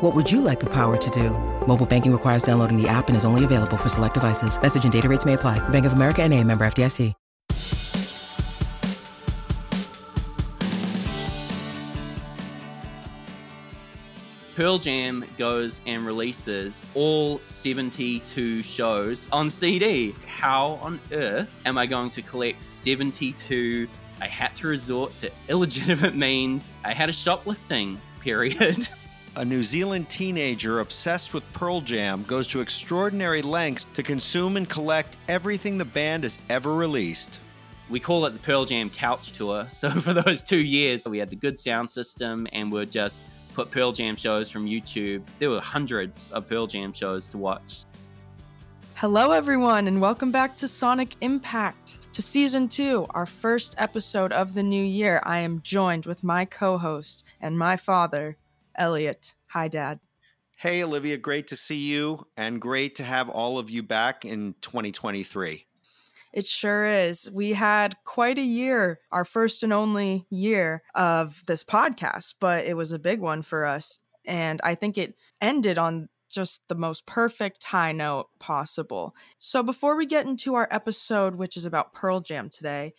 What would you like the power to do? Mobile banking requires downloading the app and is only available for select devices. Message and data rates may apply. Bank of America and a member FDIC. Pearl Jam goes and releases all 72 shows on CD. How on earth am I going to collect 72? I had to resort to illegitimate means. I had a shoplifting period. A New Zealand teenager obsessed with Pearl Jam goes to extraordinary lengths to consume and collect everything the band has ever released. we call it the Pearl Jam Couch Tour. So for those two years, we had the good sound system and we'd just put Pearl Jam shows from YouTube. There were hundreds of Pearl Jam shows to watch. Hello, everyone, and welcome back to Sonic Impact, to season two, our first episode of the new year. I am joined with my co host and my father, Elliot. Hi, Dad. Hey, Olivia, great to see you and great to have all of you back in 2023. It sure is. We had quite a year, our first and only year of this podcast, but it was a big one for us. And I think it ended on just the most perfect high note possible. So before we get into our episode, which is about Pearl Jam today,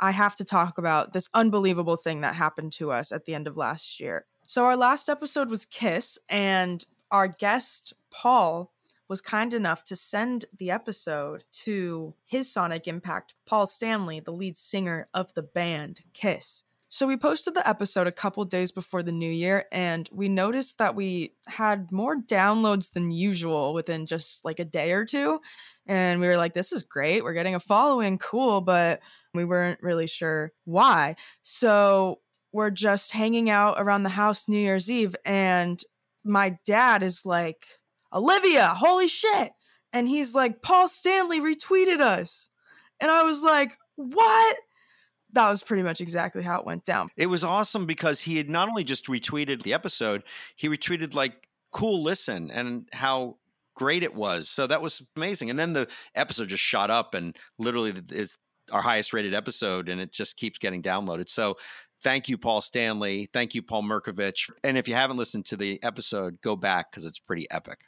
I have to talk about this unbelievable thing that happened to us at the end of last year. So, our last episode was Kiss, and our guest, Paul, was kind enough to send the episode to his Sonic Impact, Paul Stanley, the lead singer of the band Kiss. So we posted the episode a couple days before the new year, and we noticed that we had more downloads than usual within just like a day or two. And we were like, this is great. We're getting a following, cool, but we weren't really sure why. So we're just hanging out around the house New Year's Eve, and my dad is like, Olivia, holy shit. And he's like, Paul Stanley retweeted us. And I was like, what? That was pretty much exactly how it went down. It was awesome because he had not only just retweeted the episode, he retweeted like cool listen and how great it was. So that was amazing. And then the episode just shot up and literally is our highest rated episode and it just keeps getting downloaded. So thank you, Paul Stanley. Thank you, Paul Merkovich. And if you haven't listened to the episode, go back because it's pretty epic.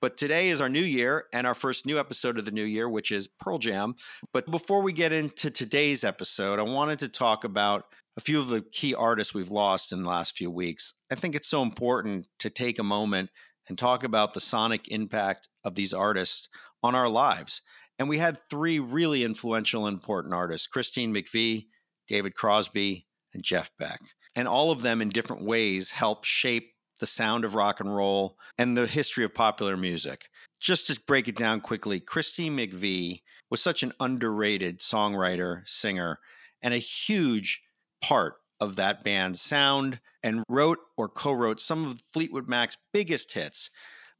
But today is our new year and our first new episode of the new year, which is Pearl Jam. But before we get into today's episode, I wanted to talk about a few of the key artists we've lost in the last few weeks. I think it's so important to take a moment and talk about the sonic impact of these artists on our lives. And we had three really influential and important artists Christine McVie, David Crosby, and Jeff Beck. And all of them in different ways help shape the sound of rock and roll, and the history of popular music. Just to break it down quickly, Christine McVie was such an underrated songwriter, singer, and a huge part of that band's sound and wrote or co wrote some of Fleetwood Mac's biggest hits.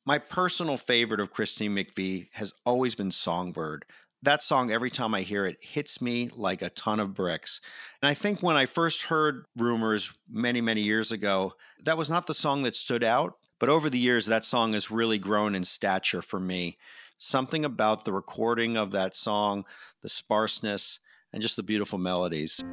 My personal favorite of Christine McVie has always been Songbird that song, every time I hear it, hits me like a ton of bricks. And I think when I first heard Rumors many, many years ago, that was not the song that stood out. But over the years, that song has really grown in stature for me. Something about the recording of that song, the sparseness, and just the beautiful melodies.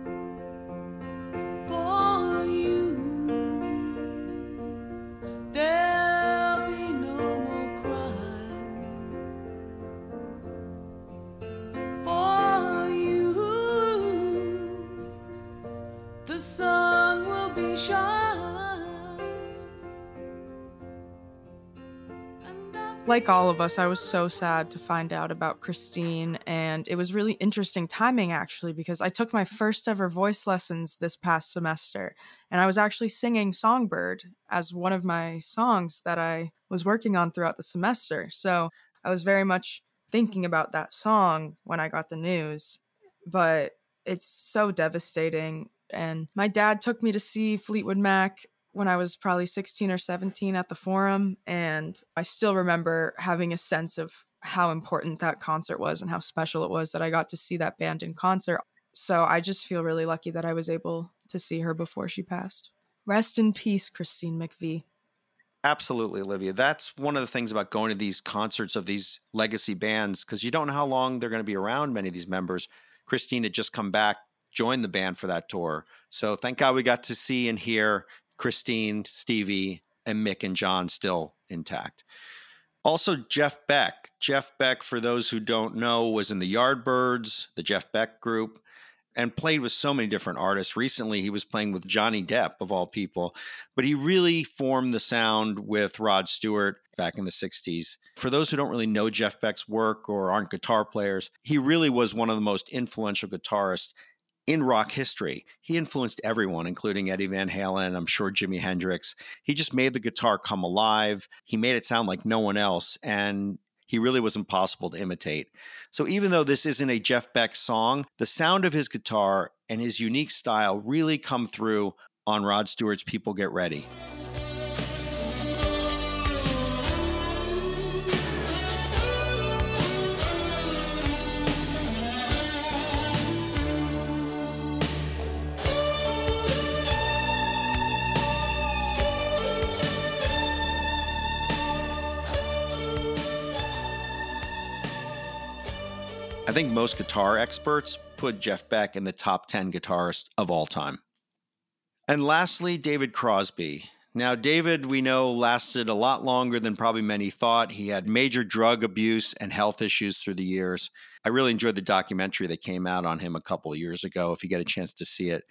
Like all of us, I was so sad to find out about Christine. And it was really interesting timing, actually, because I took my first ever voice lessons this past semester. And I was actually singing Songbird as one of my songs that I was working on throughout the semester. So I was very much thinking about that song when I got the news. But it's so devastating. And my dad took me to see Fleetwood Mac when I was probably 16 or 17 at the forum. And I still remember having a sense of how important that concert was and how special it was that I got to see that band in concert. So I just feel really lucky that I was able to see her before she passed. Rest in peace, Christine McVie. Absolutely, Olivia. That's one of the things about going to these concerts of these legacy bands because you don't know how long they're going to be around, many of these members. Christine had just come back, joined the band for that tour. So thank God we got to see and hear Christine, Stevie, and Mick and John still intact. Also, Jeff Beck. Jeff Beck, for those who don't know, was in the Yardbirds, the Jeff Beck group, and played with so many different artists. Recently, he was playing with Johnny Depp, of all people, but he really formed the sound with Rod Stewart back in the 60s. For those who don't really know Jeff Beck's work or aren't guitar players, he really was one of the most influential guitarists in rock history. He influenced everyone, including Eddie Van Halen, I'm sure Jimi Hendrix. He just made the guitar come alive. He made it sound like no one else. And he really was impossible to imitate. So even though this isn't a Jeff Beck song, the sound of his guitar and his unique style really come through on Rod Stewart's People Get Ready. Think most guitar experts put Jeff Beck in the top 10 guitarists of all time. And lastly, David Crosby. Now, David, we know, lasted a lot longer than probably many thought. He had major drug abuse and health issues through the years. I really enjoyed the documentary that came out on him a couple of years ago, if you get a chance to see it.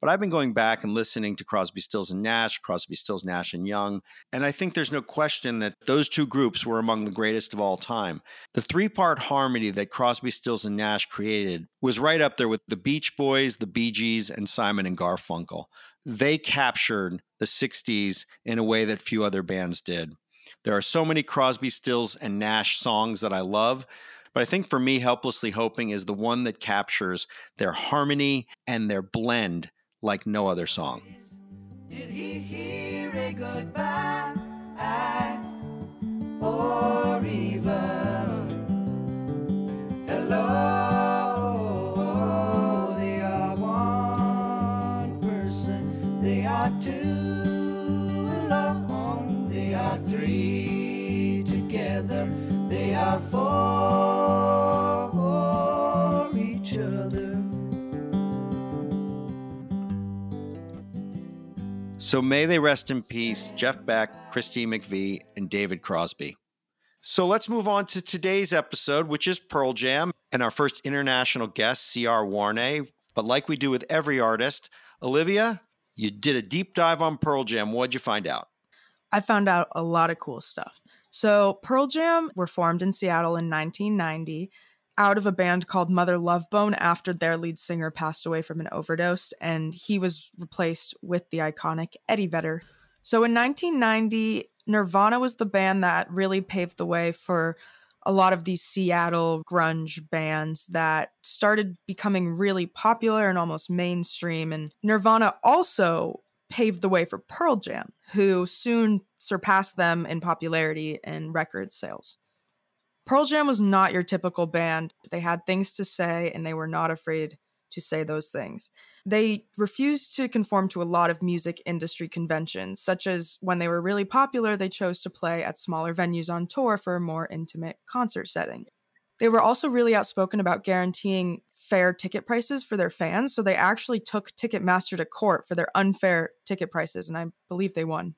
But I've been going back and listening to Crosby, Stills, and Nash, Crosby, Stills, Nash, and Young. And I think there's no question that those two groups were among the greatest of all time. The three part harmony that Crosby, Stills, and Nash created was right up there with the Beach Boys, the Bee Gees, and Simon and Garfunkel. They captured the 60s in a way that few other bands did. There are so many Crosby, Stills, and Nash songs that I love. But I think for me, Helplessly Hoping is the one that captures their harmony and their blend like no other song. Did he hear a goodbye or even hello? They are one person, they are two alone, they are three together, they are for So may they rest in peace, Jeff Beck, Christine McVie, and David Crosby. So let's move on to today's episode, which is Pearl Jam, and our first international guest, C.R. Warne. But like we do with every artist, Olivia, you did a deep dive on Pearl Jam. What'd you find out? I found out a lot of cool stuff. So, Pearl Jam were formed in Seattle in 1990 out of a band called Mother Love Bone after their lead singer passed away from an overdose, and he was replaced with the iconic Eddie Vedder. So in 1990, Nirvana was the band that really paved the way for a lot of these Seattle grunge bands that started becoming really popular and almost mainstream. And Nirvana also paved the way for Pearl Jam, who soon surpassed them in popularity and record sales. Pearl Jam was not your typical band. They had things to say and they were not afraid to say those things. They refused to conform to a lot of music industry conventions, such as when they were really popular, they chose to play at smaller venues on tour for a more intimate concert setting. They were also really outspoken about guaranteeing fair ticket prices for their fans, so they actually took Ticketmaster to court for their unfair ticket prices, and I believe they won.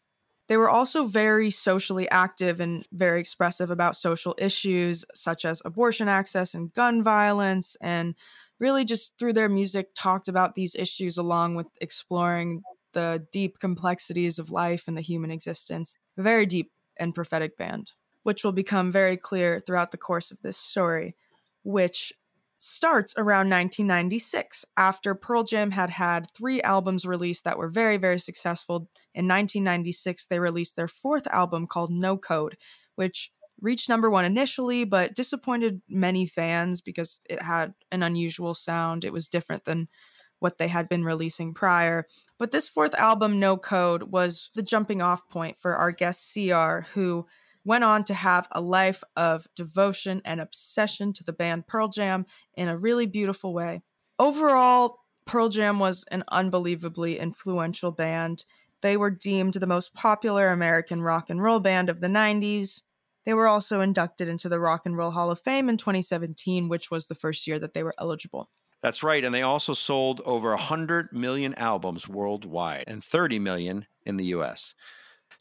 They were also very socially active and very expressive about social issues such as abortion access and gun violence, and really just through their music talked about these issues along with exploring the deep complexities of life and the human existence. A very deep and prophetic band, which will become very clear throughout the course of this story, which starts around 1996 after Pearl Jam had had three albums released that were very, very successful. In 1996, they released their fourth album called No Code, which reached number one initially, but disappointed many fans because it had an unusual sound. It was different than what they had been releasing prior. But this fourth album, No Code, was the jumping off point for our guest CR, who went on to have a life of devotion and obsession to the band Pearl Jam in a really beautiful way. Overall, Pearl Jam was an unbelievably influential band. They were deemed the most popular American rock and roll band of the 90s. They were also inducted into the Rock and Roll Hall of Fame in 2017, which was the first year that they were eligible. That's right. And they also sold over 100 million albums worldwide and 30 million in the US.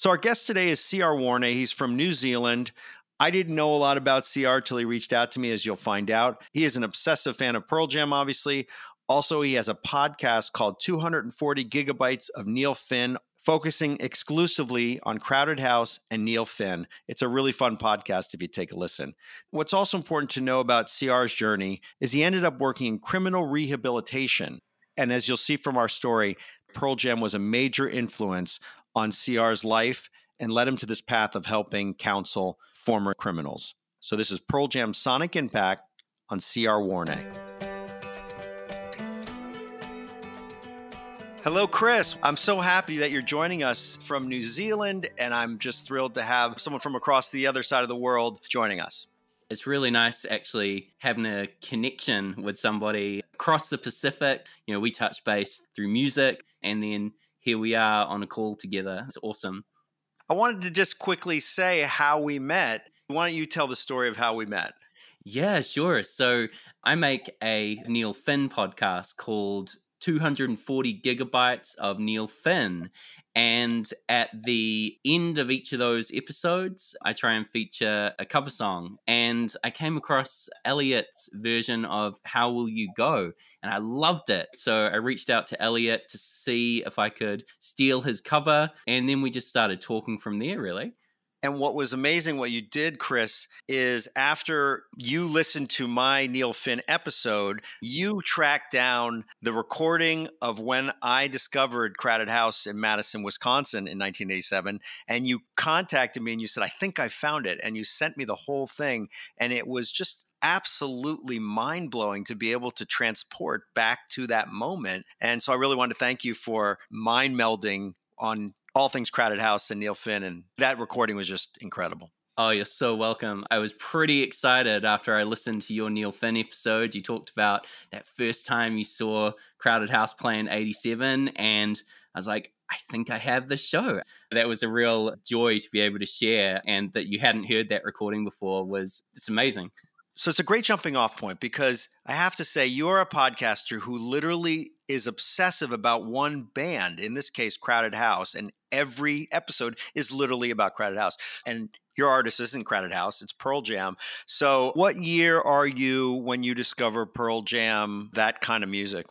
So our guest today is CR Warne. He's from New Zealand. I didn't know a lot about CR till he reached out to me, as you'll find out. He is an obsessive fan of Pearl Jam, obviously. Also, he has a podcast called 240 Gigabytes of Neil Finn focusing exclusively on Crowded House and Neil Finn. It's a really fun podcast if you take a listen. What's also important to know about CR's journey is he ended up working in criminal rehabilitation. And as you'll see from our story, Pearl Jam was a major influence on CR's life and led him to this path of helping counsel former criminals. So this is Pearl Jam's Sonic Impact on CR Warne. Hello, Chris. I'm so happy that you're joining us from New Zealand, and I'm just thrilled to have someone from across the other side of the world joining us. It's really nice actually having a connection with somebody across the Pacific. You know, we touch base through music, and then here we are on a call together. It's awesome. I wanted to just quickly say how we met. Why don't you tell the story of how we met? Yeah, sure. So I make a Neil Finn podcast called 240 gigabytes of Neil Finn. And at the end of each of those episodes, I try and feature a cover song. And I came across Elliot's version of How Will You Go? And I loved it. So I reached out to Elliot to see if I could steal his cover. And then we just started talking from there, really. And what was amazing, what you did, Chris, is after you listened to my Neil Finn episode, you tracked down the recording of when I discovered Crowded House in Madison, Wisconsin in 1987. And you contacted me and you said, I think I found it. And you sent me the whole thing. And it was just absolutely mind blowing to be able to transport back to that moment. And so I really want to thank you for mind melding on all things Crowded House and Neil Finn. And that recording was just incredible. Oh, you're so welcome. I was pretty excited after I listened to your Neil Finn episode. You talked about that first time you saw Crowded House playing 87, and I was like, I think I have the show. That was a real joy to be able to share, and that you hadn't heard that recording before was it's amazing. So it's a great jumping off point because I have to say, you're a podcaster who literally is obsessive about one band, in this case, Crowded House, and every episode is literally about Crowded House. And your artist isn't Crowded House, it's Pearl Jam. So, what year are you when you discover Pearl Jam, that kind of music?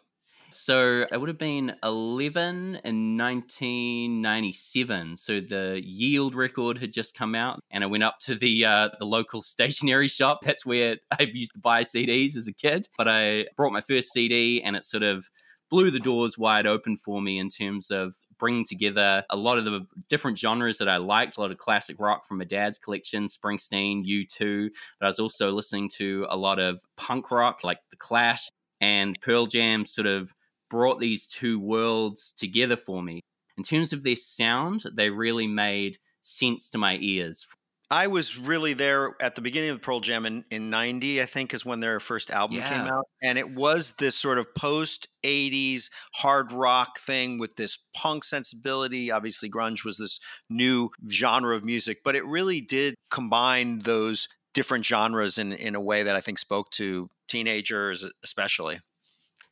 So I would have been 11 in 1997. So the Yield record had just come out, and I went up to the uh, the local stationery shop. That's where I used to buy CDs as a kid. But I brought my first CD, and it sort of blew the doors wide open for me in terms of bringing together a lot of the different genres that I liked, a lot of classic rock from my dad's collection, Springsteen, U2, but I was also listening to a lot of punk rock like The Clash and Pearl Jam sort of brought these two worlds together for me. In terms of their sound, they really made sense to my ears. I was really there at the beginning of Pearl Jam in, in 90, I think, is when their first album yeah. came out. And it was this sort of post 80s hard rock thing with this punk sensibility. Obviously, grunge was this new genre of music, but it really did combine those different genres in, in a way that I think spoke to teenagers, especially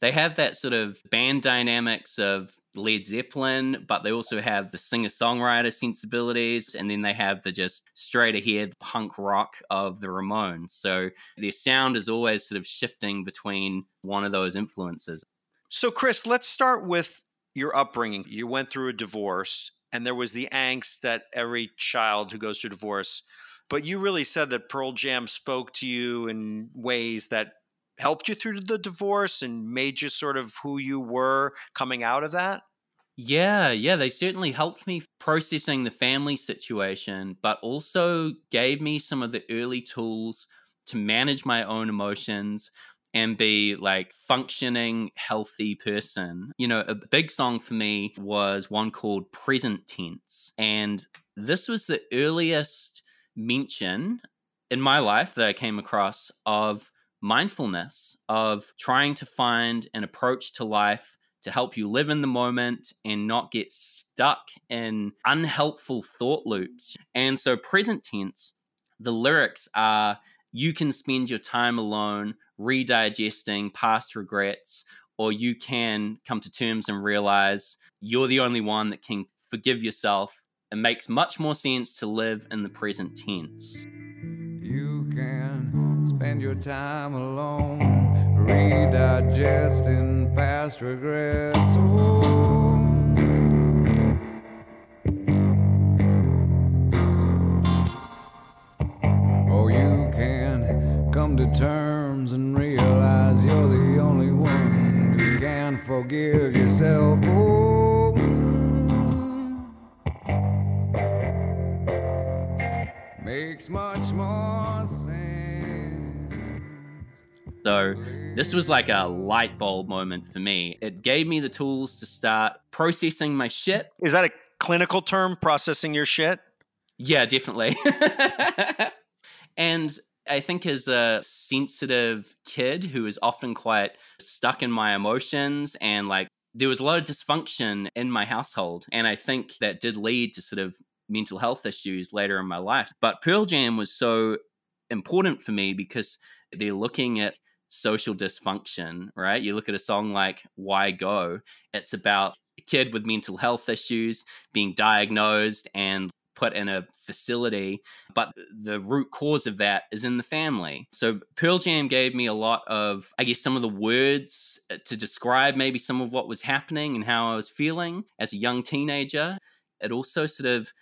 they have that sort of band dynamics of Led Zeppelin, but they also have the singer songwriter sensibilities, and then they have the just straight ahead punk rock of the Ramones. So their sound is always sort of shifting between one of those influences. So, Chris, let's start with your upbringing. You went through a divorce, and there was the angst that every child who goes through divorce. But you really said that Pearl Jam spoke to you in ways that helped you through the divorce and made you sort of who you were coming out of that? Yeah, yeah, they certainly helped me processing the family situation, but also gave me some of the early tools to manage my own emotions, and be like functioning healthy person you know a big song for me was one called present tense and this was the earliest mention in my life that i came across of mindfulness of trying to find an approach to life to help you live in the moment and not get stuck in unhelpful thought loops. And so, present tense, the lyrics are you can spend your time alone redigesting past regrets, or you can come to terms and realize you're the only one that can forgive yourself. It makes much more sense to live in the present tense. You spend your time alone, redigesting past regrets. Oh. oh, you can come to terms and realize you're the only one who can forgive yourself. Oh. makes much more sense. So, this was like a light bulb moment for me. It gave me the tools to start processing my shit. Is that a clinical term, processing your shit? Yeah, definitely. and I think as a sensitive kid who is often quite stuck in my emotions and like there was a lot of dysfunction in my household. And I think that did lead to sort of mental health issues later in my life. But Pearl Jam was so important for me because they're looking at social dysfunction, right? You look at a song like Why Go, it's about a kid with mental health issues being diagnosed and put in a facility, but the root cause of that is in the family. So Pearl Jam gave me a lot of, I guess, some of the words uh, to describe maybe some of what was happening and how I was feeling as a young teenager. It also sort of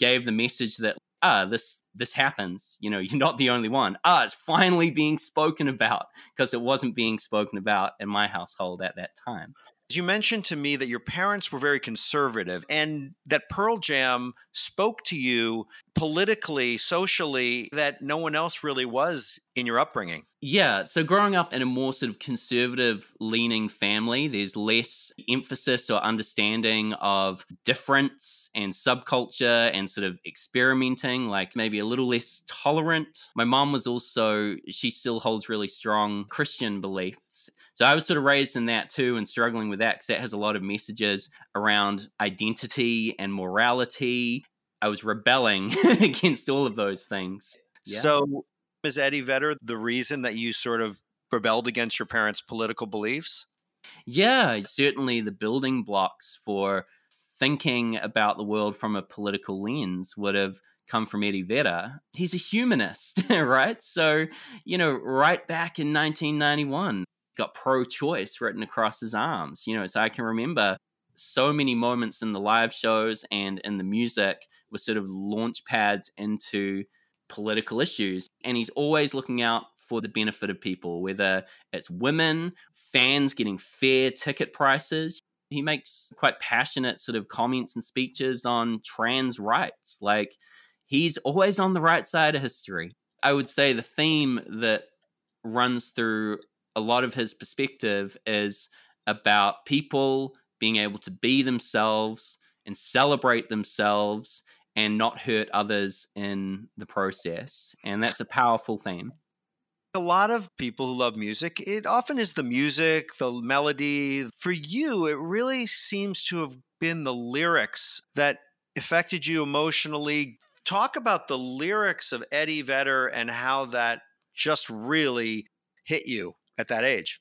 gave the message that ah this this happens you know you're not the only one. Ah it's finally being spoken about. Because it wasn't being spoken about in my household at that time you mentioned to me that your parents were very conservative and that Pearl Jam spoke to you politically, socially, that no one else really was in your upbringing. Yeah. So growing up in a more sort of conservative leaning family, there's less emphasis or understanding of difference and subculture and sort of experimenting, like maybe a little less tolerant. My mom was also, she still holds really strong Christian beliefs. So I was sort of raised in that too and struggling with that because that has a lot of messages around identity and morality. I was rebelling against all of those things. Yeah. So is Eddie Vedder the reason that you sort of rebelled against your parents' political beliefs? Yeah, certainly the building blocks for thinking about the world from a political lens would have come from Eddie Vedder. He's a humanist, right? So, you know, right back in 1991, got pro choice written across his arms, you know, so I can remember so many moments in the live shows and in the music were sort of launch pads into political issues. And he's always looking out for the benefit of people, whether it's women, fans getting fair ticket prices. He makes quite passionate sort of comments and speeches on trans rights. Like he's always on the right side of history. I would say the theme that runs through a lot of his perspective is about people being able to be themselves and celebrate themselves and not hurt others in the process. And that's a powerful theme. A lot of people who love music, it often is the music, the melody. For you, it really seems to have been the lyrics that affected you emotionally. Talk about the lyrics of Eddie Vedder and how that just really hit you at that age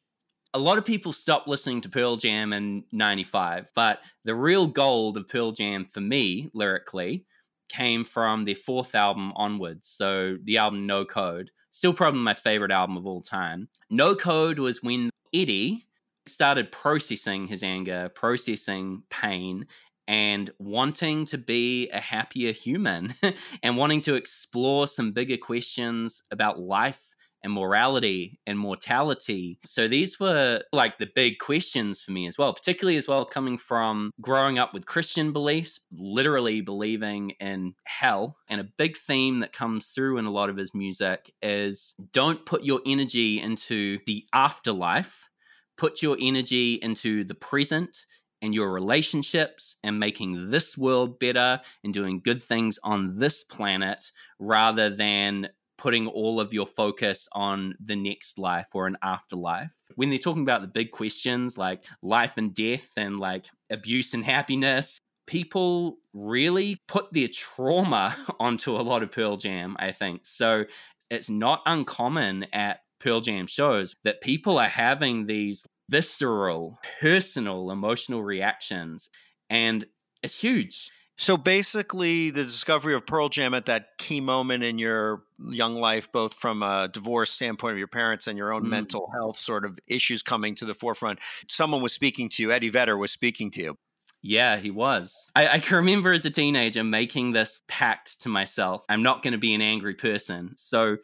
a lot of people stopped listening to Pearl Jam in 95, but the real gold of Pearl Jam for me, lyrically, came from their fourth album onwards. So the album No Code, still probably my favorite album of all time. No Code was when Eddie started processing his anger, processing pain, and wanting to be a happier human and wanting to explore some bigger questions about life and morality and mortality. So these were like the big questions for me as well, particularly as well coming from growing up with Christian beliefs, literally believing in hell. And a big theme that comes through in a lot of his music is don't put your energy into the afterlife, put your energy into the present and your relationships and making this world better and doing good things on this planet rather than putting all of your focus on the next life or an afterlife. When they're talking about the big questions like life and death and like abuse and happiness, people really put their trauma onto a lot of Pearl Jam, I think. So it's not uncommon at Pearl Jam shows that people are having these visceral, personal, emotional reactions. And it's huge. So basically, the discovery of Pearl Jam at that key moment in your young life, both from a divorce standpoint of your parents and your own mm. mental health sort of issues coming to the forefront, someone was speaking to you, Eddie Vedder was speaking to you. Yeah, he was. I, I, can remember as a teenager making this pact to myself I'm not going to be an angry person. So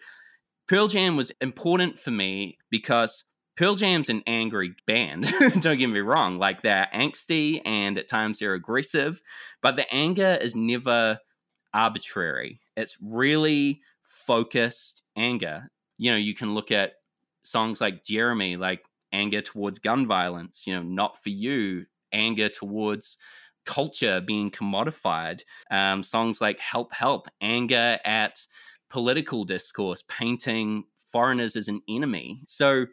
Pearl Jam was important for me because Pearl Jam's an angry band. Don't get me wrong. Like they're angsty and at times they're aggressive, but the anger is never arbitrary. It's really focused anger. You know, you can look at songs like Jeremy, like anger towards gun violence, you know, not for you, anger towards culture being commodified. Um, songs like Help Help, anger at political discourse, painting foreigners as an enemy. So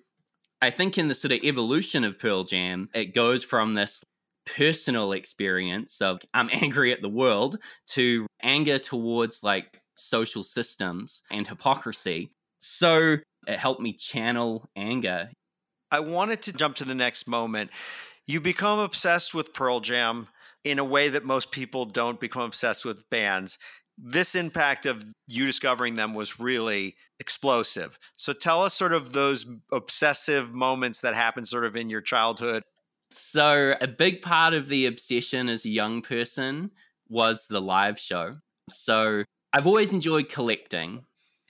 I think in the sort of evolution of Pearl Jam, it goes from this personal experience of I'm angry at the world to anger towards like social systems and hypocrisy. So it helped me channel anger. I wanted to jump to the next moment. You become obsessed with Pearl Jam in a way that most people don't become obsessed with bands this impact of you discovering them was really explosive. So tell us sort of those obsessive moments that happened sort of in your childhood. So a big part of the obsession as a young person was the live show. So I've always enjoyed collecting.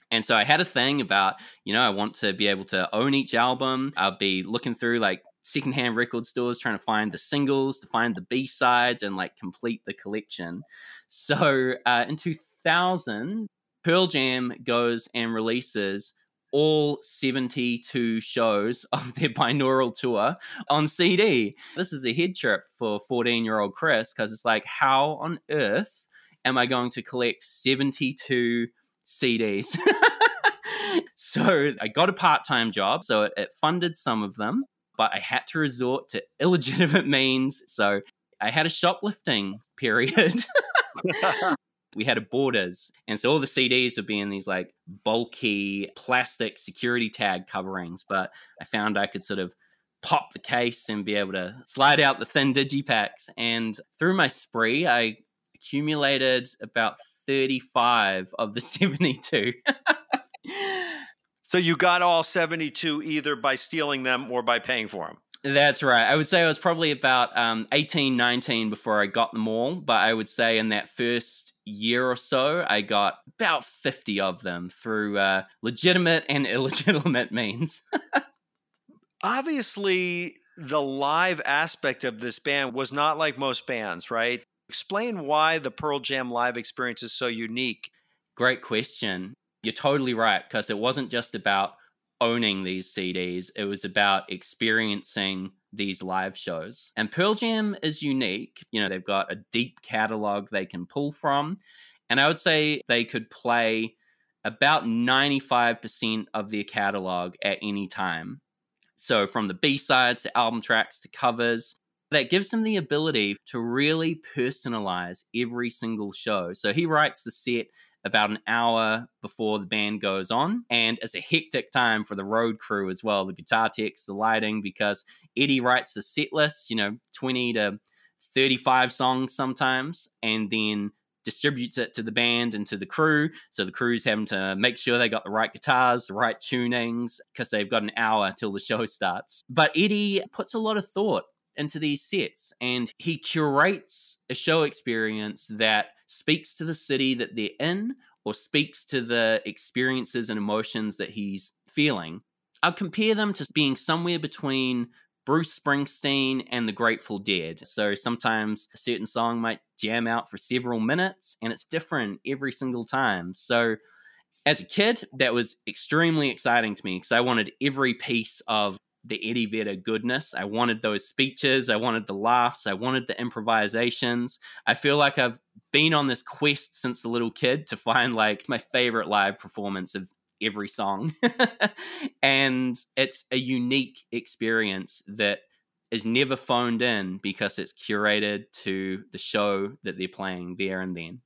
And so I had a thing about, you know, I want to be able to own each album. I'll be looking through like secondhand record stores trying to find the singles, to find the B sides, and like complete the collection. So uh, in 2000, Pearl Jam goes and releases all 72 shows of their binaural tour on CD. This is a head trip for 14 year old Chris because it's like, how on earth am I going to collect 72 CDs? so I got a part time job, so it, it funded some of them but I had to resort to illegitimate means. So I had a shoplifting period. we had a borders. And so all the CDs would be in these like bulky plastic security tag coverings. But I found I could sort of pop the case and be able to slide out the thin digipacks. And through my spree, I accumulated about 35 of the 72. So you got all 72 either by stealing them or by paying for them. That's right. I would say I was probably about um, 18, 19 before I got them all. But I would say in that first year or so, I got about 50 of them through uh, legitimate and illegitimate means. Obviously, the live aspect of this band was not like most bands, right? Explain why the Pearl Jam live experience is so unique. Great question you're totally right because it wasn't just about owning these CDs, it was about experiencing these live shows. And Pearl Jam is unique. You know, they've got a deep catalog they can pull from. And I would say they could play about 95% of their catalog at any time. So, from the B sides to album tracks to covers, that gives them the ability to really personalize every single show. So, he writes the set about an hour before the band goes on. And it's a hectic time for the road crew as well the guitar techs, the lighting, because Eddie writes the set list, you know, 20 to 35 songs sometimes, and then distributes it to the band and to the crew. So the crew's having to make sure they got the right guitars, the right tunings, because they've got an hour till the show starts. But Eddie puts a lot of thought into these sets and he curates a show experience that speaks to the city that they're in or speaks to the experiences and emotions that he's feeling, I'll compare them to being somewhere between Bruce Springsteen and the Grateful Dead. So sometimes a certain song might jam out for several minutes and it's different every single time. So as a kid, that was extremely exciting to me because I wanted every piece of the Eddie Vedder goodness. I wanted those speeches. I wanted the laughs. I wanted the improvisations. I feel like I've been on this quest since a little kid to find like my favorite live performance of every song. and it's a unique experience that is never phoned in because it's curated to the show that they're playing there and then.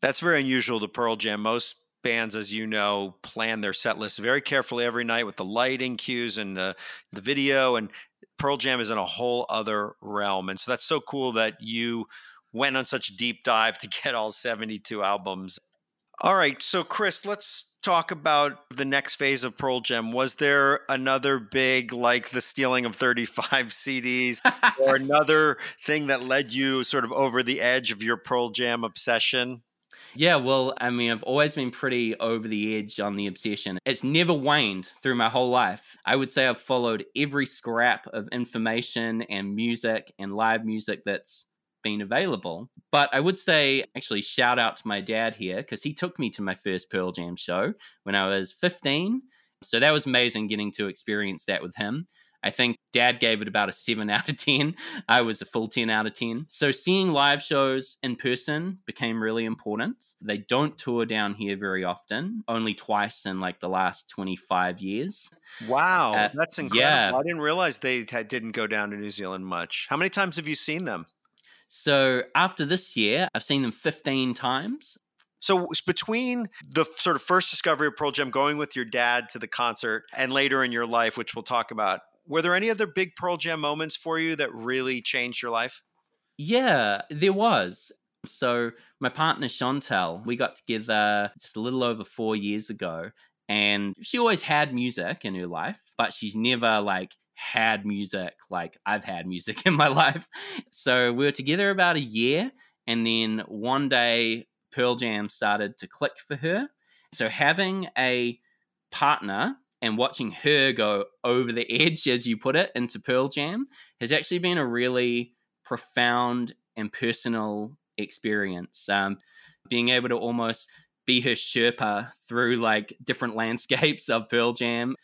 That's very unusual to Pearl Jam. Most bands, as you know, plan their set list very carefully every night with the lighting cues and the the video. And Pearl Jam is in a whole other realm. And so that's so cool that you went on such a deep dive to get all 72 albums. All right, so Chris, let's talk about the next phase of Pearl Jam. Was there another big, like the stealing of 35 CDs, or another thing that led you sort of over the edge of your Pearl Jam obsession? Yeah, well, I mean, I've always been pretty over the edge on the obsession. It's never waned through my whole life. I would say I've followed every scrap of information and music and live music that's been available. But I would say, actually, shout out to my dad here because he took me to my first Pearl Jam show when I was 15. So that was amazing getting to experience that with him. I think dad gave it about a 7 out of 10. I was a full 10 out of 10. So seeing live shows in person became really important. They don't tour down here very often, only twice in like the last 25 years. Wow, uh, that's incredible. Yeah. I didn't realize they didn't go down to New Zealand much. How many times have you seen them? So after this year, I've seen them 15 times. So between the sort of first discovery of Pearl Jam, going with your dad to the concert, and later in your life, which we'll talk about, were there any other big Pearl Jam moments for you that really changed your life? Yeah, there was. So my partner Chantel, we got together just a little over four years ago, and she always had music in her life, but she's never like had music like I've had music in my life. So we were together about a year, and then one day Pearl Jam started to click for her. So having a partner and watching her go over the edge, as you put it, into Pearl Jam has actually been a really profound and personal experience. Um, being able to almost be her Sherpa through like different landscapes of Pearl Jam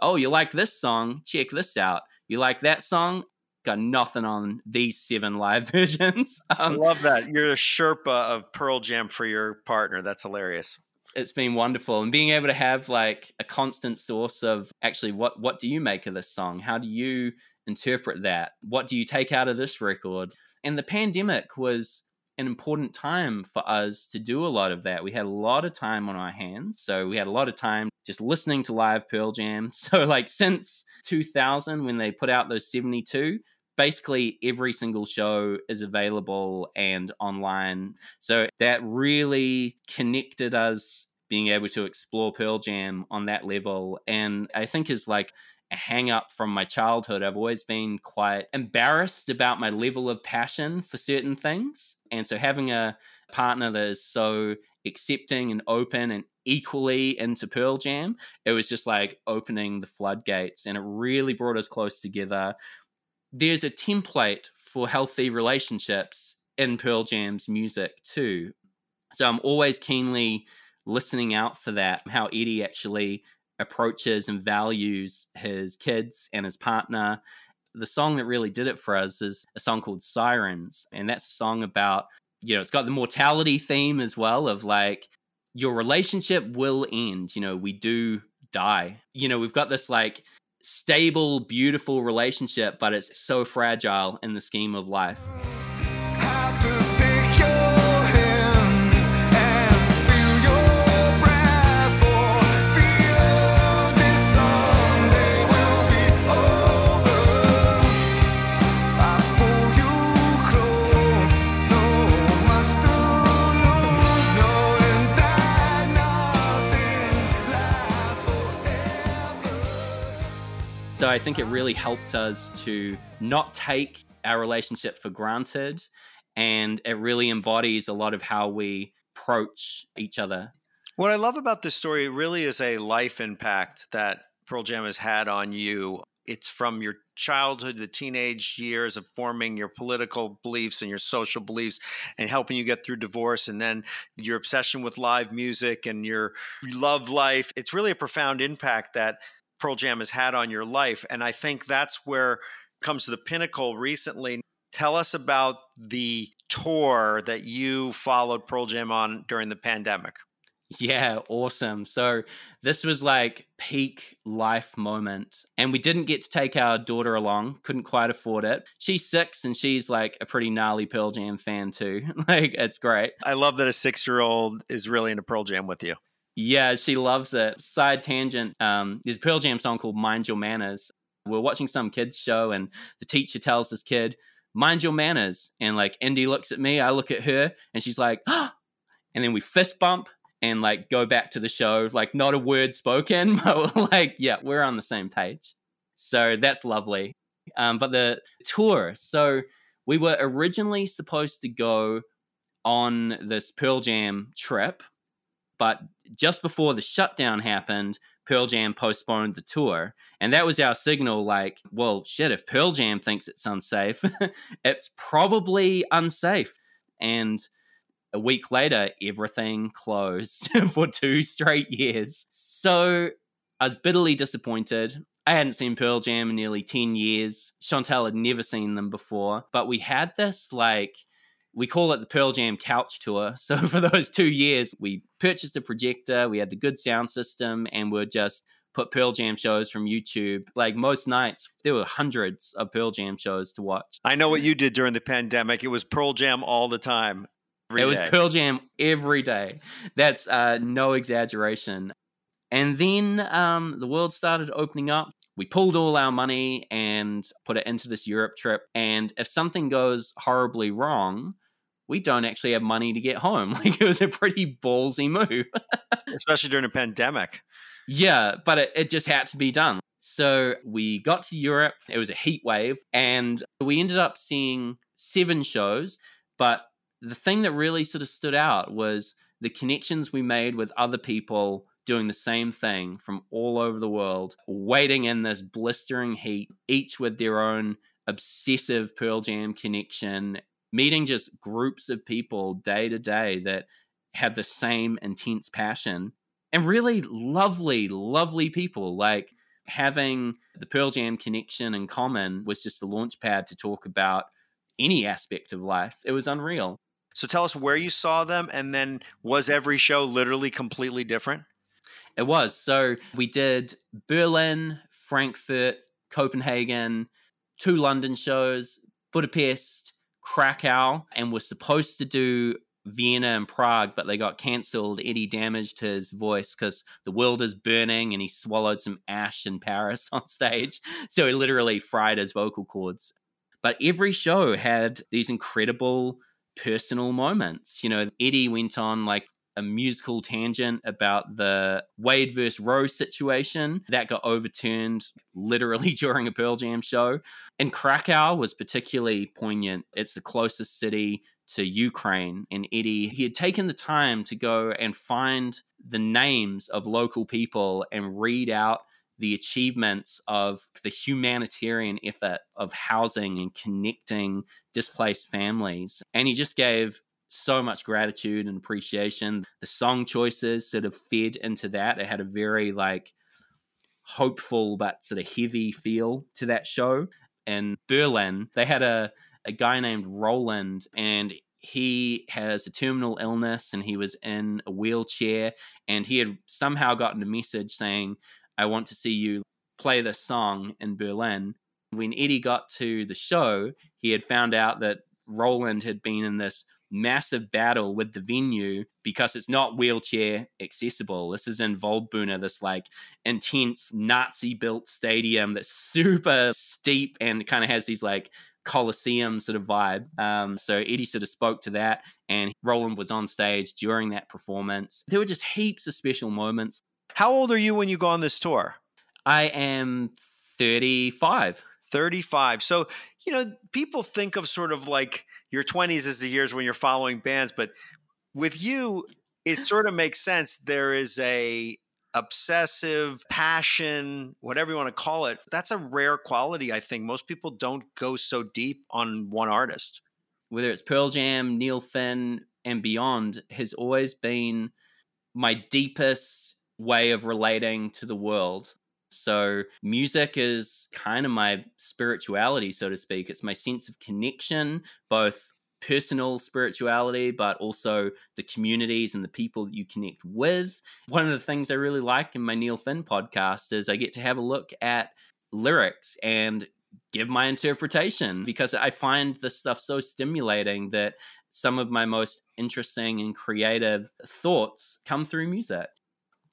oh, you like this song? Check this out. You like that song? Got nothing on these seven live versions. Um, I love that. You're a Sherpa of Pearl Jam for your partner. That's hilarious. It's been wonderful. And being able to have like a constant source of actually what what do you make of this song? How do you interpret that? What do you take out of this record? And the pandemic was an important time for us to do a lot of that. We had a lot of time on our hands. So we had a lot of time just listening to live Pearl Jam. So, like, since 2000, when they put out those 72, basically every single show is available and online. So that really connected us being able to explore Pearl Jam on that level. And I think is like a hang up from my childhood. I've always been quite embarrassed about my level of passion for certain things. And so having a partner that is so accepting and open and equally into Pearl Jam, it was just like opening the floodgates and it really brought us close together. There's a template for healthy relationships in Pearl Jam's music too. So I'm always keenly listening out for that, how Eddie actually approaches and values his kids and his partner. The song that really did it for us is a song called Sirens. And that's a song about, you know, it's got the mortality theme as well of like, your relationship will end. You know, we do die. You know, we've got this like stable, beautiful relationship, but it's so fragile in the scheme of life. I think it really helped us to not take our relationship for granted. And it really embodies a lot of how we approach each other. What I love about this story really is a life impact that Pearl Jam has had on you. It's from your childhood, the teenage years of forming your political beliefs and your social beliefs and helping you get through divorce, and then your obsession with live music and your love life. It's really a profound impact that Pearl Jam has had on your life. And I think that's where comes to the pinnacle recently. Tell us about the tour that you followed Pearl Jam on during the pandemic. Yeah, awesome. So this was like peak life moment. And we didn't get to take our daughter along, couldn't quite afford it. She's six and she's like a pretty gnarly Pearl Jam fan too. like it's great. I love that a six year old is really into Pearl Jam with you. Yeah, she loves it. Side tangent, um, there's a Pearl Jam song called Mind Your Manners. We're watching some kids show and the teacher tells this kid, Mind your manners. And like Indy looks at me, I look at her, and she's like, and then we fist bump and like go back to the show. Like not a word spoken, but like yeah, we're on the same page. So that's lovely. Um, but the tour. So we were originally supposed to go on this Pearl Jam trip, but just before the shutdown happened, Pearl Jam postponed the tour. And that was our signal like, well, shit, if Pearl Jam thinks it's unsafe, it's probably unsafe. And a week later, everything closed for two straight years. So I was bitterly disappointed. I hadn't seen Pearl Jam in nearly 10 years. Chantal had never seen them before. But we had this, like, we call it the Pearl Jam couch tour. So for those two years, we purchased a projector, we had the good sound system, and we'd just put Pearl Jam shows from YouTube. Like most nights, there were hundreds of Pearl Jam shows to watch. I know what you did during the pandemic. It was Pearl Jam all the time. It was Pearl Jam every day. That's uh, no exaggeration. And then um, the world started opening up. We pulled all our money and put it into this Europe trip. And if something goes horribly wrong, we don't actually have money to get home. Like it was a pretty ballsy move, especially during a pandemic. Yeah, but it, it just had to be done. So we got to Europe. It was a heat wave, and we ended up seeing seven shows. But the thing that really sort of stood out was the connections we made with other people doing the same thing from all over the world, waiting in this blistering heat, each with their own obsessive Pearl Jam connection, meeting just groups of people day to day that have the same intense passion and really lovely, lovely people. Like having the Pearl Jam connection in common was just a launch pad to talk about any aspect of life. It was unreal. So tell us where you saw them, and then was every show literally completely different? It was. So we did Berlin, Frankfurt, Copenhagen, two London shows, Budapest, Krakow, and were supposed to do Vienna and Prague, but they got cancelled. Eddie damaged his voice because the world is burning and he swallowed some ash in Paris on stage. So he literally fried his vocal cords. But every show had these incredible personal moments. You know, Eddie went on like a musical tangent about the Wade versus Roe situation that got overturned literally during a Pearl Jam show. And Krakow was particularly poignant. It's the closest city to Ukraine. And Eddie, he had taken the time to go and find the names of local people and read out the achievements of the humanitarian effort of housing and connecting displaced families. And he just gave so much gratitude and appreciation. The song choices sort of fed into that. It had a very like hopeful but sort of heavy feel to that show. And Berlin, they had a, a guy named Roland and he has a terminal illness and he was in a wheelchair and he had somehow gotten a message saying I want to see you play this song in Berlin. When Eddie got to the show, he had found out that Roland had been in this massive battle with the venue because it's not wheelchair accessible. This is in Waldbühne, this like intense Nazi built stadium that's super steep and kind of has these like Coliseum sort of vibe. Um, so Eddie sort of spoke to that, and Roland was on stage during that performance. There were just heaps of special moments. How old are you when you go on this tour? I am 35. 35. So, you know, people think of sort of like your 20s as the years when you're following bands, but with you, it sort of makes sense. There is a obsessive passion, whatever you want to call it. That's a rare quality. I think most people don't go so deep on one artist. Whether it's Pearl Jam, Neil Finn, and beyond, has always been my deepest way of relating to the world. So, music is kind of my spirituality, so to speak. It's my sense of connection, both personal spirituality, but also the communities and the people that you connect with. One of the things I really like in my Neil Finn podcast is I get to have a look at lyrics and give my interpretation because I find this stuff so stimulating that some of my most interesting and creative thoughts come through music.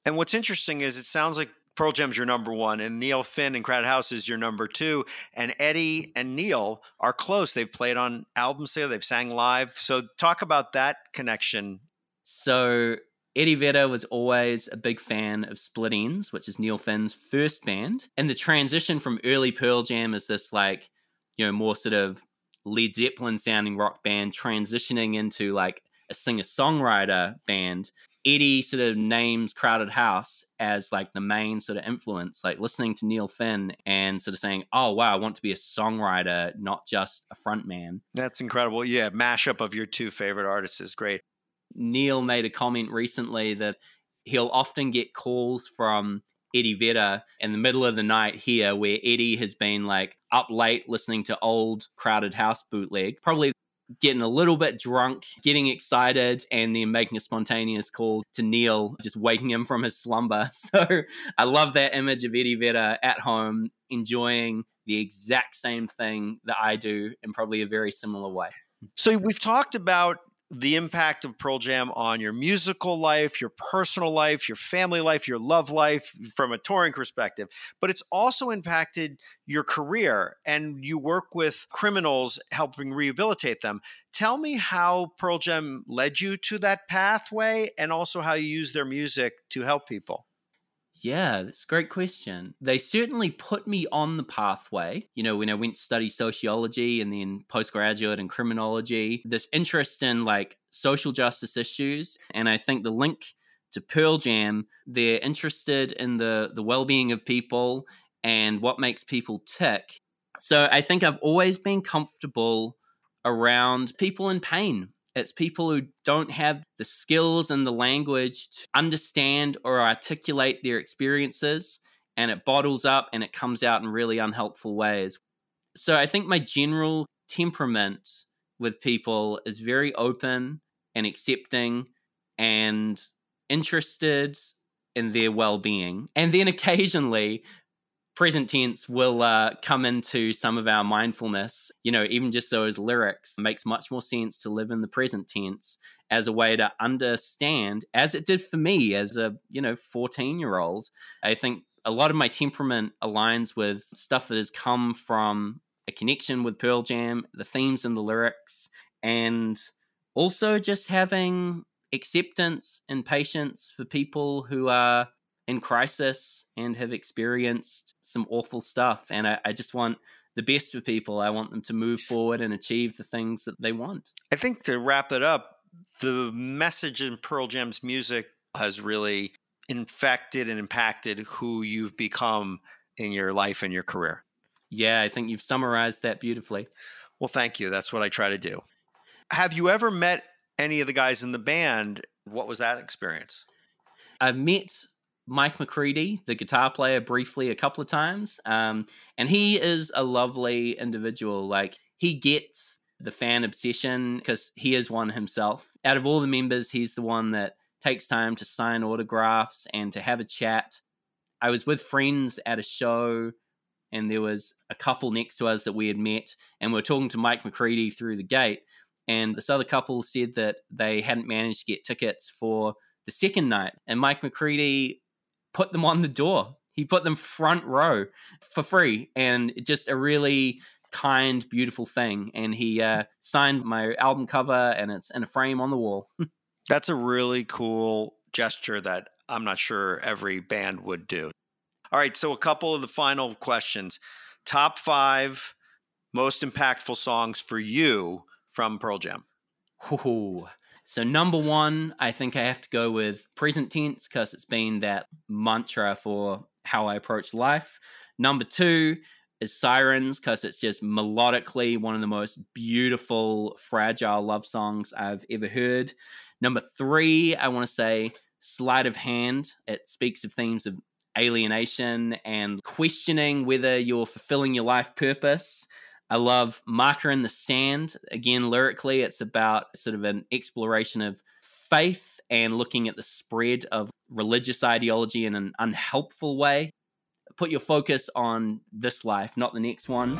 And what's interesting is it sounds like Pearl Jam's your number one, and Neil Finn and Crowded House is your number two. And Eddie and Neil are close. They've played on albums together, they've sang live. So talk about that connection. So Eddie Vedder was always a big fan of Split Enz, which is Neil Finn's first band. And the transition from early Pearl Jam is this like, you know, more sort of Led Zeppelin sounding rock band transitioning into like a singer songwriter band Eddie sort of names Crowded House as like the main sort of influence, like listening to Neil Finn and sort of saying, "Oh wow, I want to be a songwriter, not just a frontman." That's incredible. Yeah, mashup of your two favorite artists is great. Neil made a comment recently that he'll often get calls from Eddie Vedder in the middle of the night here, where Eddie has been like up late listening to old Crowded House bootleg, probably getting a little bit drunk, getting excited, and then making a spontaneous call to Neil, just waking him from his slumber. So I love that image of Eddie Vedder at home enjoying the exact same thing that I do in probably a very similar way. So we've talked about the impact of Pearl Jam on your musical life, your personal life, your family life, your love life from a touring perspective, but it's also impacted your career and you work with criminals helping rehabilitate them. Tell me how Pearl Jam led you to that pathway and also how you use their music to help people. Yeah, that's a great question. They certainly put me on the pathway. You know, when I went to study sociology and then postgraduate in criminology, this interest in like social justice issues. And I think the link to Pearl Jam, they're interested in the, the well being of people and what makes people tick. So I think I've always been comfortable around people in pain it's people who don't have the skills and the language to understand or articulate their experiences, and it bottles up and it comes out in really unhelpful ways. So I think my general temperament with people is very open and accepting and interested in their well being. And then occasionally, present tense will uh, come into some of our mindfulness. You know, even just those lyrics makes much more sense to live in the present tense as a way to understand, as it did for me as a, you know, 14 year old. I think a lot of my temperament aligns with stuff that has come from a connection with Pearl Jam, the themes and the lyrics, and also just having acceptance and patience for people who are in crisis and have experienced some awful stuff. And I, I, just want the best for people. I want them to move forward and achieve the things that they want. I think to wrap it up, the message in Pearl Jam's music has really infected and impacted who you've become in your life and your career. Yeah, I think you've summarized that beautifully. Well, thank you. That's what I try to do. Have you ever met any of the guys in the band? What was that experience? I've met Mike McCready, the guitar player, briefly a couple of times. Um, and he is a lovely individual. Like, he gets the fan obsession because he is one himself. Out of all the members, he's the one that takes time to sign autographs and to have a chat. I was with friends at a show, and there was a couple next to us that we had met, and we were talking to Mike McCready through the gate. And this other couple said that they hadn't managed to get tickets for the second night. And Mike McCready put them on the door. He put them front row for free, and just a really kind, beautiful thing. And he uh, signed my album cover, and it's in a frame on the wall. That's a really cool gesture that I'm not sure every band would do. All right, so a couple of the final questions. Top five most impactful songs for you from Pearl Jam. Ooh, So, number one, I think I have to go with present tense because it's been that mantra for how I approach life. Number two is Sirens because it's just melodically one of the most beautiful, fragile love songs I've ever heard. Number three, I want to say Sleight of Hand. It speaks of themes of alienation and questioning whether you're fulfilling your life purpose. I love Marker in the Sand. Again, lyrically, it's about sort of an exploration of faith and looking at the spread of religious ideology in an unhelpful way. Put your focus on this life, not the next one.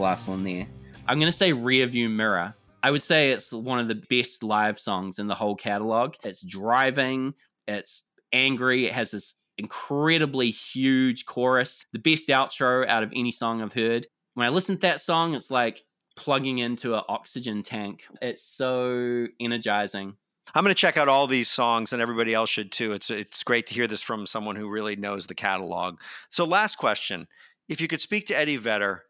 Last one there? I'm going to say Rearview Mirror. I would say it's one of the best live songs in the whole catalog. It's driving, it's angry, it has this incredibly huge chorus, the best outro out of any song I've heard. When I listen to that song, it's like plugging into an oxygen tank. It's so energizing. I'm going to check out all these songs, and everybody else should too. It's it's great to hear this from someone who really knows the catalog. So, last question: If you could speak to Eddie Vedder,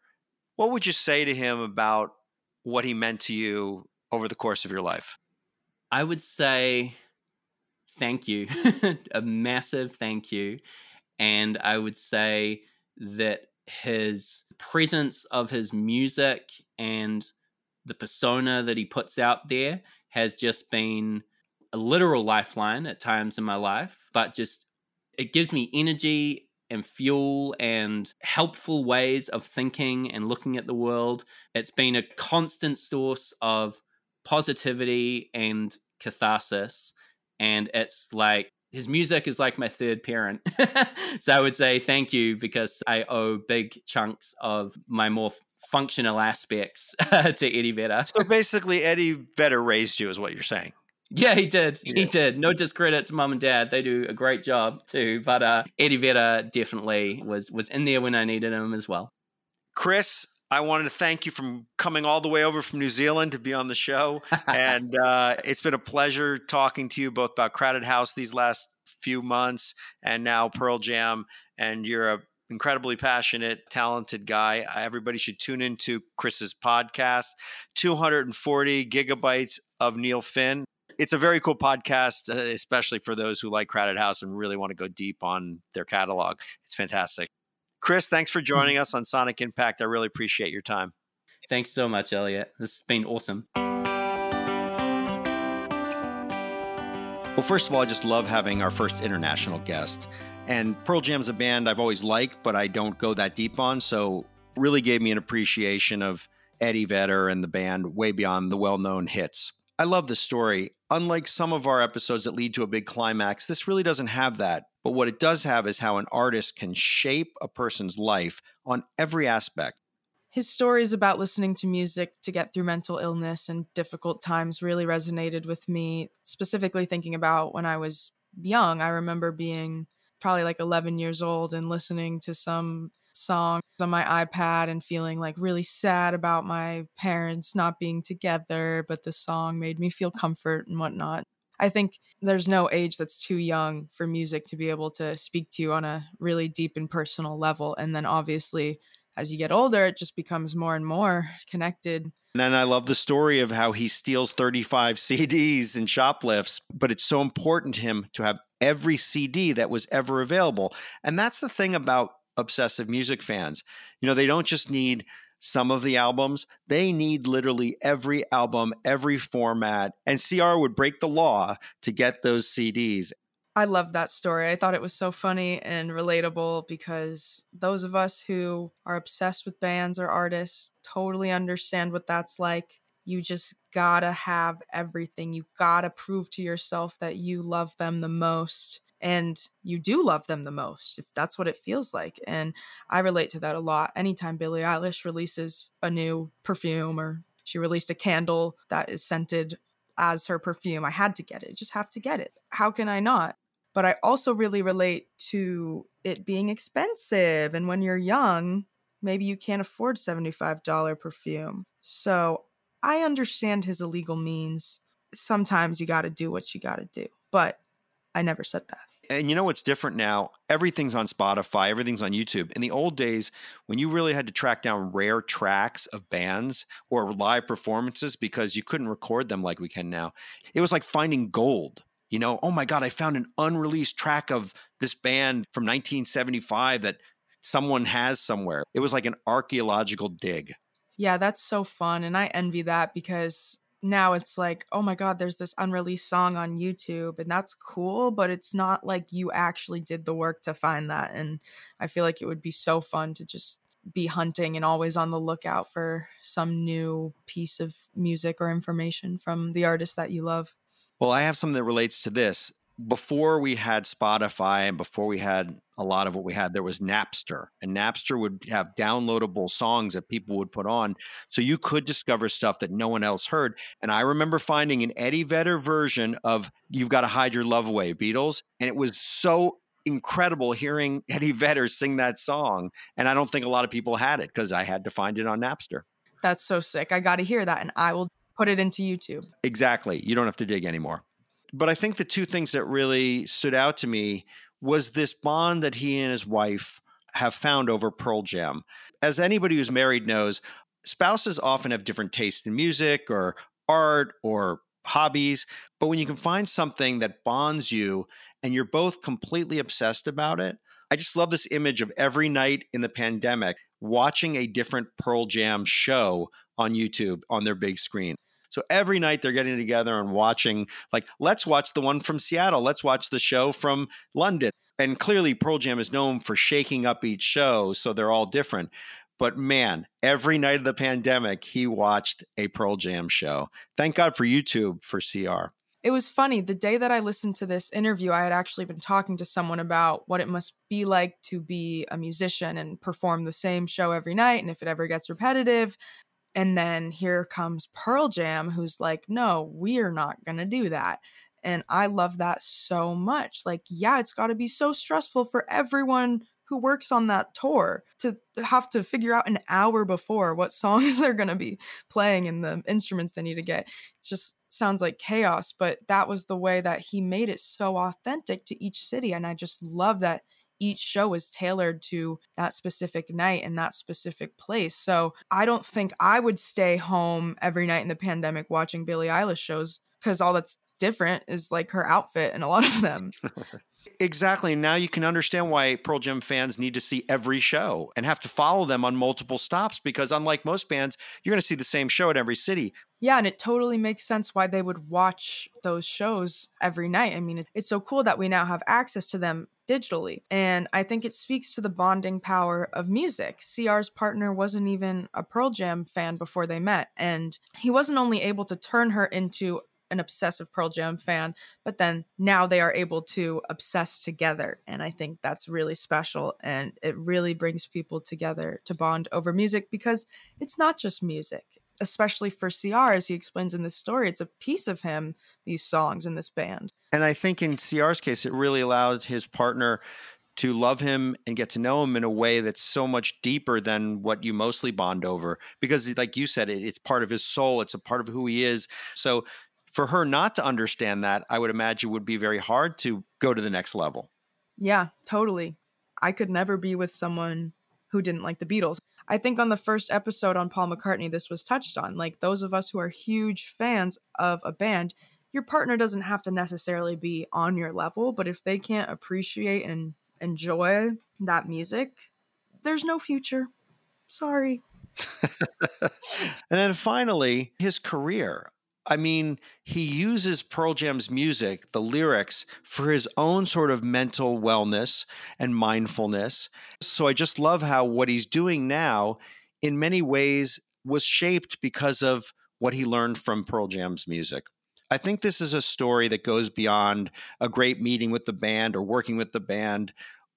what would you say to him about what he meant to you over the course of your life? I would say thank you, a massive thank you. And I would say that his presence of his music and the persona that he puts out there has just been a literal lifeline at times in my life, but just it gives me energy and fuel and helpful ways of thinking and looking at the world. It's been a constant source of positivity and catharsis. And it's like his music is like my third parent. so I would say thank you because I owe big chunks of my more functional aspects to Eddie Vedder. So basically, Eddie Vedder raised you, is what you're saying. Yeah, he did. He, he did. No discredit to mom and dad; they do a great job too. But uh, Eddie Vedder definitely was was in there when I needed him as well. Chris, I wanted to thank you from coming all the way over from New Zealand to be on the show, and uh, it's been a pleasure talking to you both about Crowded House these last few months, and now Pearl Jam. And you're a incredibly passionate, talented guy. Everybody should tune into Chris's podcast. 240 gigabytes of Neil Finn it's a very cool podcast, uh, especially for those who like Crowded House and really want to go deep on their catalog. It's fantastic. Chris, thanks for joining us on Sonic Impact. I really appreciate your time. Thanks so much, Elliot. This has been awesome. Well, first of all, I just love having our first international guest. And Pearl Jam's a band I've always liked, but I don't go that deep on. So, really gave me an appreciation of Eddie Vedder and the band way beyond the well known hits. I love the story. Unlike some of our episodes that lead to a big climax, this really doesn't have that. But what it does have is how an artist can shape a person's life on every aspect. His stories about listening to music to get through mental illness and difficult times really resonated with me, specifically thinking about when I was young. I remember being probably like 11 years old and listening to some song on my iPad and feeling like really sad about my parents not being together, but the song made me feel comfort and whatnot. I think there's no age that's too young for music to be able to speak to you on a really deep and personal level. And then obviously, as you get older, it just becomes more and more connected. And then I love the story of how he steals 35 CDs and shoplifts, but it's so important to him to have every CD that was ever available. And that's the thing about obsessive music fans. You know, they don't just need some of the albums, they need literally every album, every format. And CR would break the law to get those CDs. I love that story. I thought it was so funny and relatable because those of us who are obsessed with bands or artists totally understand what that's like. You just gotta have everything. You gotta prove to yourself that you love them the most and you do love them the most if that's what it feels like and i relate to that a lot anytime billie eilish releases a new perfume or she released a candle that is scented as her perfume i had to get it just have to get it how can i not but i also really relate to it being expensive and when you're young maybe you can't afford $75 perfume. So I understand his illegal means. Sometimes you got to do what you got to do. But I never said that. And you know what's different now? Everything's on Spotify, everything's on YouTube. In the old days, when you really had to track down rare tracks of bands or live performances because you couldn't record them like we can now, it was like finding gold. You know, oh my God, I found an unreleased track of this band from 1975 that someone has somewhere. It was like an archaeological dig. Yeah, that's so fun. And I envy that because now it's like, oh my God, there's this unreleased song on YouTube, and that's cool, but it's not like you actually did the work to find that. And I feel like it would be so fun to just be hunting and always on the lookout for some new piece of music or information from the artist that you love. Well, I have something that relates to this before we had Spotify and before we had a lot of what we had, there was Napster, and Napster would have downloadable songs that people would put on. So you could discover stuff that no one else heard. And I remember finding an Eddie Vedder version of You've Got to Hide Your Love Away, Beatles. And it was so incredible hearing Eddie Vedder sing that song. And I don't think a lot of people had it because I had to find it on Napster. That's so sick. I got to hear that, and I will put it into YouTube. Exactly. You don't have to dig anymore but I think the two things that really stood out to me was this bond that he and his wife have found over Pearl Jam. As anybody who's married knows, spouses often have different tastes in music or art or hobbies, but when you can find something that bonds you and you're both completely obsessed about it, I just love this image of every night in the pandemic watching a different Pearl Jam show on YouTube on their big screen. So every night they're getting together and watching, like, let's watch the one from Seattle. Let's watch the show from London. And clearly, Pearl Jam is known for shaking up each show. So they're all different. But man, every night of the pandemic, he watched a Pearl Jam show. Thank God for YouTube for CR. It was funny. The day that I listened to this interview, I had actually been talking to someone about what it must be like to be a musician and perform the same show every night and if it ever gets repetitive. And then here comes Pearl Jam, who's like, no, we are not going to do that. And I love that so much. Like, yeah, it's got to be so stressful for everyone who works on that tour to have to figure out an hour before what songs they're going to be playing and the instruments they need to get. It just sounds like chaos, but that was the way that he made it so authentic to each city. And I just love that each show is tailored to that specific night and that specific place. So I don't think I would stay home every night in the pandemic watching Billie Eilish shows because all that's different is like her outfit and a lot of them. Exactly. Now you can understand why Pearl Jam fans need to see every show and have to follow them on multiple stops because, unlike most bands, you're going to see the same show at every city. Yeah, and it totally makes sense why they would watch those shows every night. I mean, it's so cool that we now have access to them digitally. And I think it speaks to the bonding power of music. CR's partner wasn't even a Pearl Jam fan before they met, and he wasn't only able to turn her into an obsessive Pearl Jam fan, but then now they are able to obsess together. And I think that's really special. And it really brings people together to bond over music because it's not just music, especially for CR, as he explains in this story. It's a piece of him, these songs in this band. And I think in CR's case, it really allowed his partner to love him and get to know him in a way that's so much deeper than what you mostly bond over because like you said it, it's part of his soul it's a part of who he is so for her not to understand that, I would imagine would be very hard to go to the next level. Yeah, totally. I could never be with someone who didn't like the Beatles. I think on the first episode on Paul McCartney, this was touched on. Like those of us who are huge fans of a band, your partner doesn't have to necessarily be on your level, but if they can't appreciate and enjoy that music, there's no future. Sorry. and then finally, his career. I mean, he uses Pearl Jam's music, the lyrics, for his own sort of mental wellness and mindfulness. So I just love how what he's doing now, in many ways, was shaped because of what he learned from Pearl Jam's music. I think this is a story that goes beyond a great meeting with the band or working with the band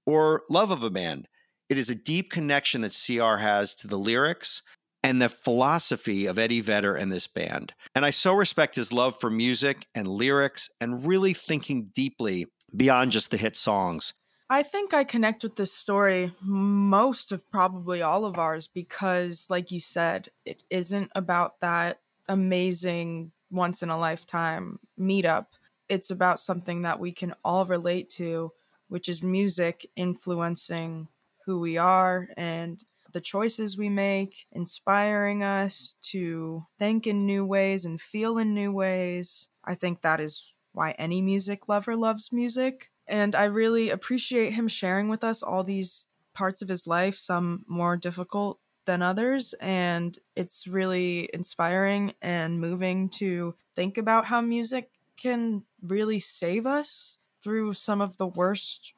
or love of a band. It is a deep connection that CR has to the lyrics and the philosophy of Eddie Vedder and this band. And I so respect his love for music and lyrics and really thinking deeply beyond just the hit songs. I think I connect with this story most of probably all of ours because, like you said, it isn't about that amazing once in a lifetime meetup. It's about something that we can all relate to, which is music influencing who we are and the choices we make, inspiring us to think in new ways and feel in new ways. I think that is why any music lover loves music. And I really appreciate him sharing with us all these parts of his life, some more difficult than others. And it's really inspiring and moving to think about how music can really save us through some of the worst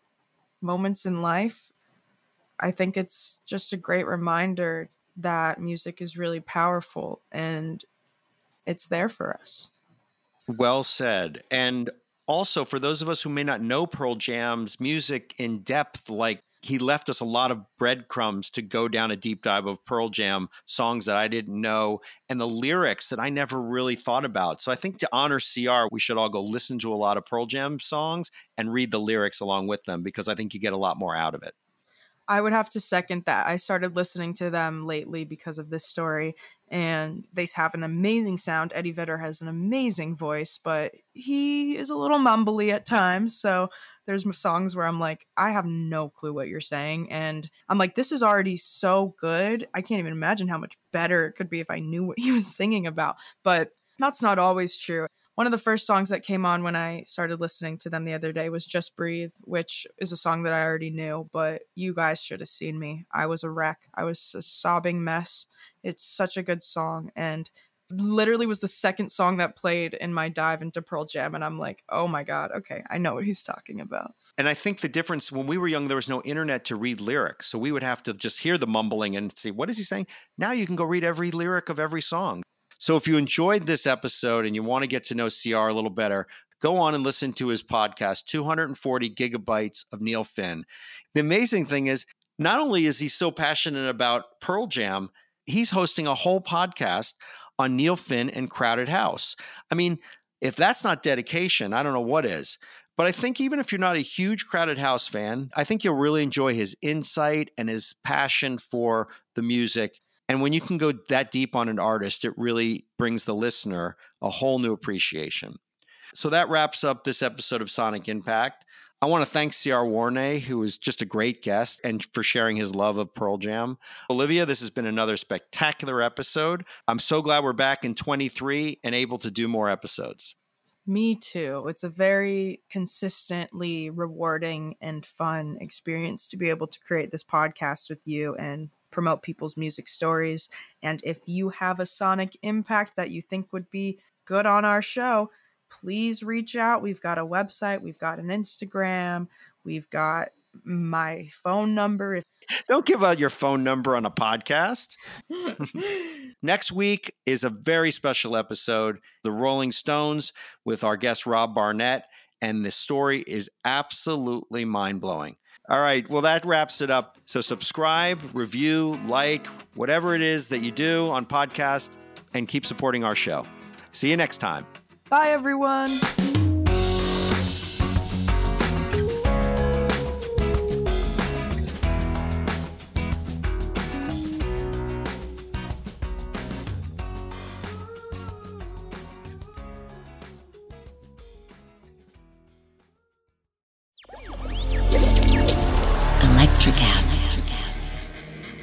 moments in life. I think it's just a great reminder that music is really powerful and it's there for us. Well said. And also, for those of us who may not know Pearl Jam's music in depth, like he left us a lot of breadcrumbs to go down a deep dive of Pearl Jam songs that I didn't know and the lyrics that I never really thought about. So I think to honor CR, we should all go listen to a lot of Pearl Jam songs and read the lyrics along with them because I think you get a lot more out of it. I would have to second that. I started listening to them lately because of this story, and they have an amazing sound. Eddie Vedder has an amazing voice, but he is a little mumbly at times. So there's songs where I'm like, I have no clue what you're saying. And I'm like, this is already so good. I can't even imagine how much better it could be if I knew what he was singing about. But that's not always true. One of the first songs that came on when I started listening to them the other day was Just Breathe, which is a song that I already knew, but you guys should have seen me. I was a wreck. I was a sobbing mess. It's such a good song. And literally was the second song that played in my dive into Pearl Jam. And I'm like, oh my God, okay, I know what he's talking about. And I think the difference when we were young, there was no internet to read lyrics. So we would have to just hear the mumbling and see, what is he saying? Now you can go read every lyric of every song. So if you enjoyed this episode and you want to get to know CR a little better, go on and listen to his podcast, 240 Gigabytes of Neil Finn. The amazing thing is, not only is he so passionate about Pearl Jam, he's hosting a whole podcast on Neil Finn and Crowded House. I mean, if that's not dedication, I don't know what is. But I think even if you're not a huge Crowded House fan, I think you'll really enjoy his insight and his passion for the music and when you can go that deep on an artist, it really brings the listener a whole new appreciation. So that wraps up this episode of Sonic Impact. I want to thank CR Warne, who was just a great guest, and for sharing his love of Pearl Jam. Olivia, this has been another spectacular episode. I'm so glad we're back in 23 and able to do more episodes. Me too. It's a very consistently rewarding and fun experience to be able to create this podcast with you and promote people's music stories. And if you have a sonic impact that you think would be good on our show, please reach out. We've got a website, we've got an Instagram, we've got my phone number. If Don't give out your phone number on a podcast. Next week is a very special episode, The Rolling Stones with our guest Rob Barnett, and the story is absolutely mind-blowing. All right. Well, that wraps it up. So subscribe, review, like, whatever it is that you do on podcast, and keep supporting our show. See you next time. Bye, everyone.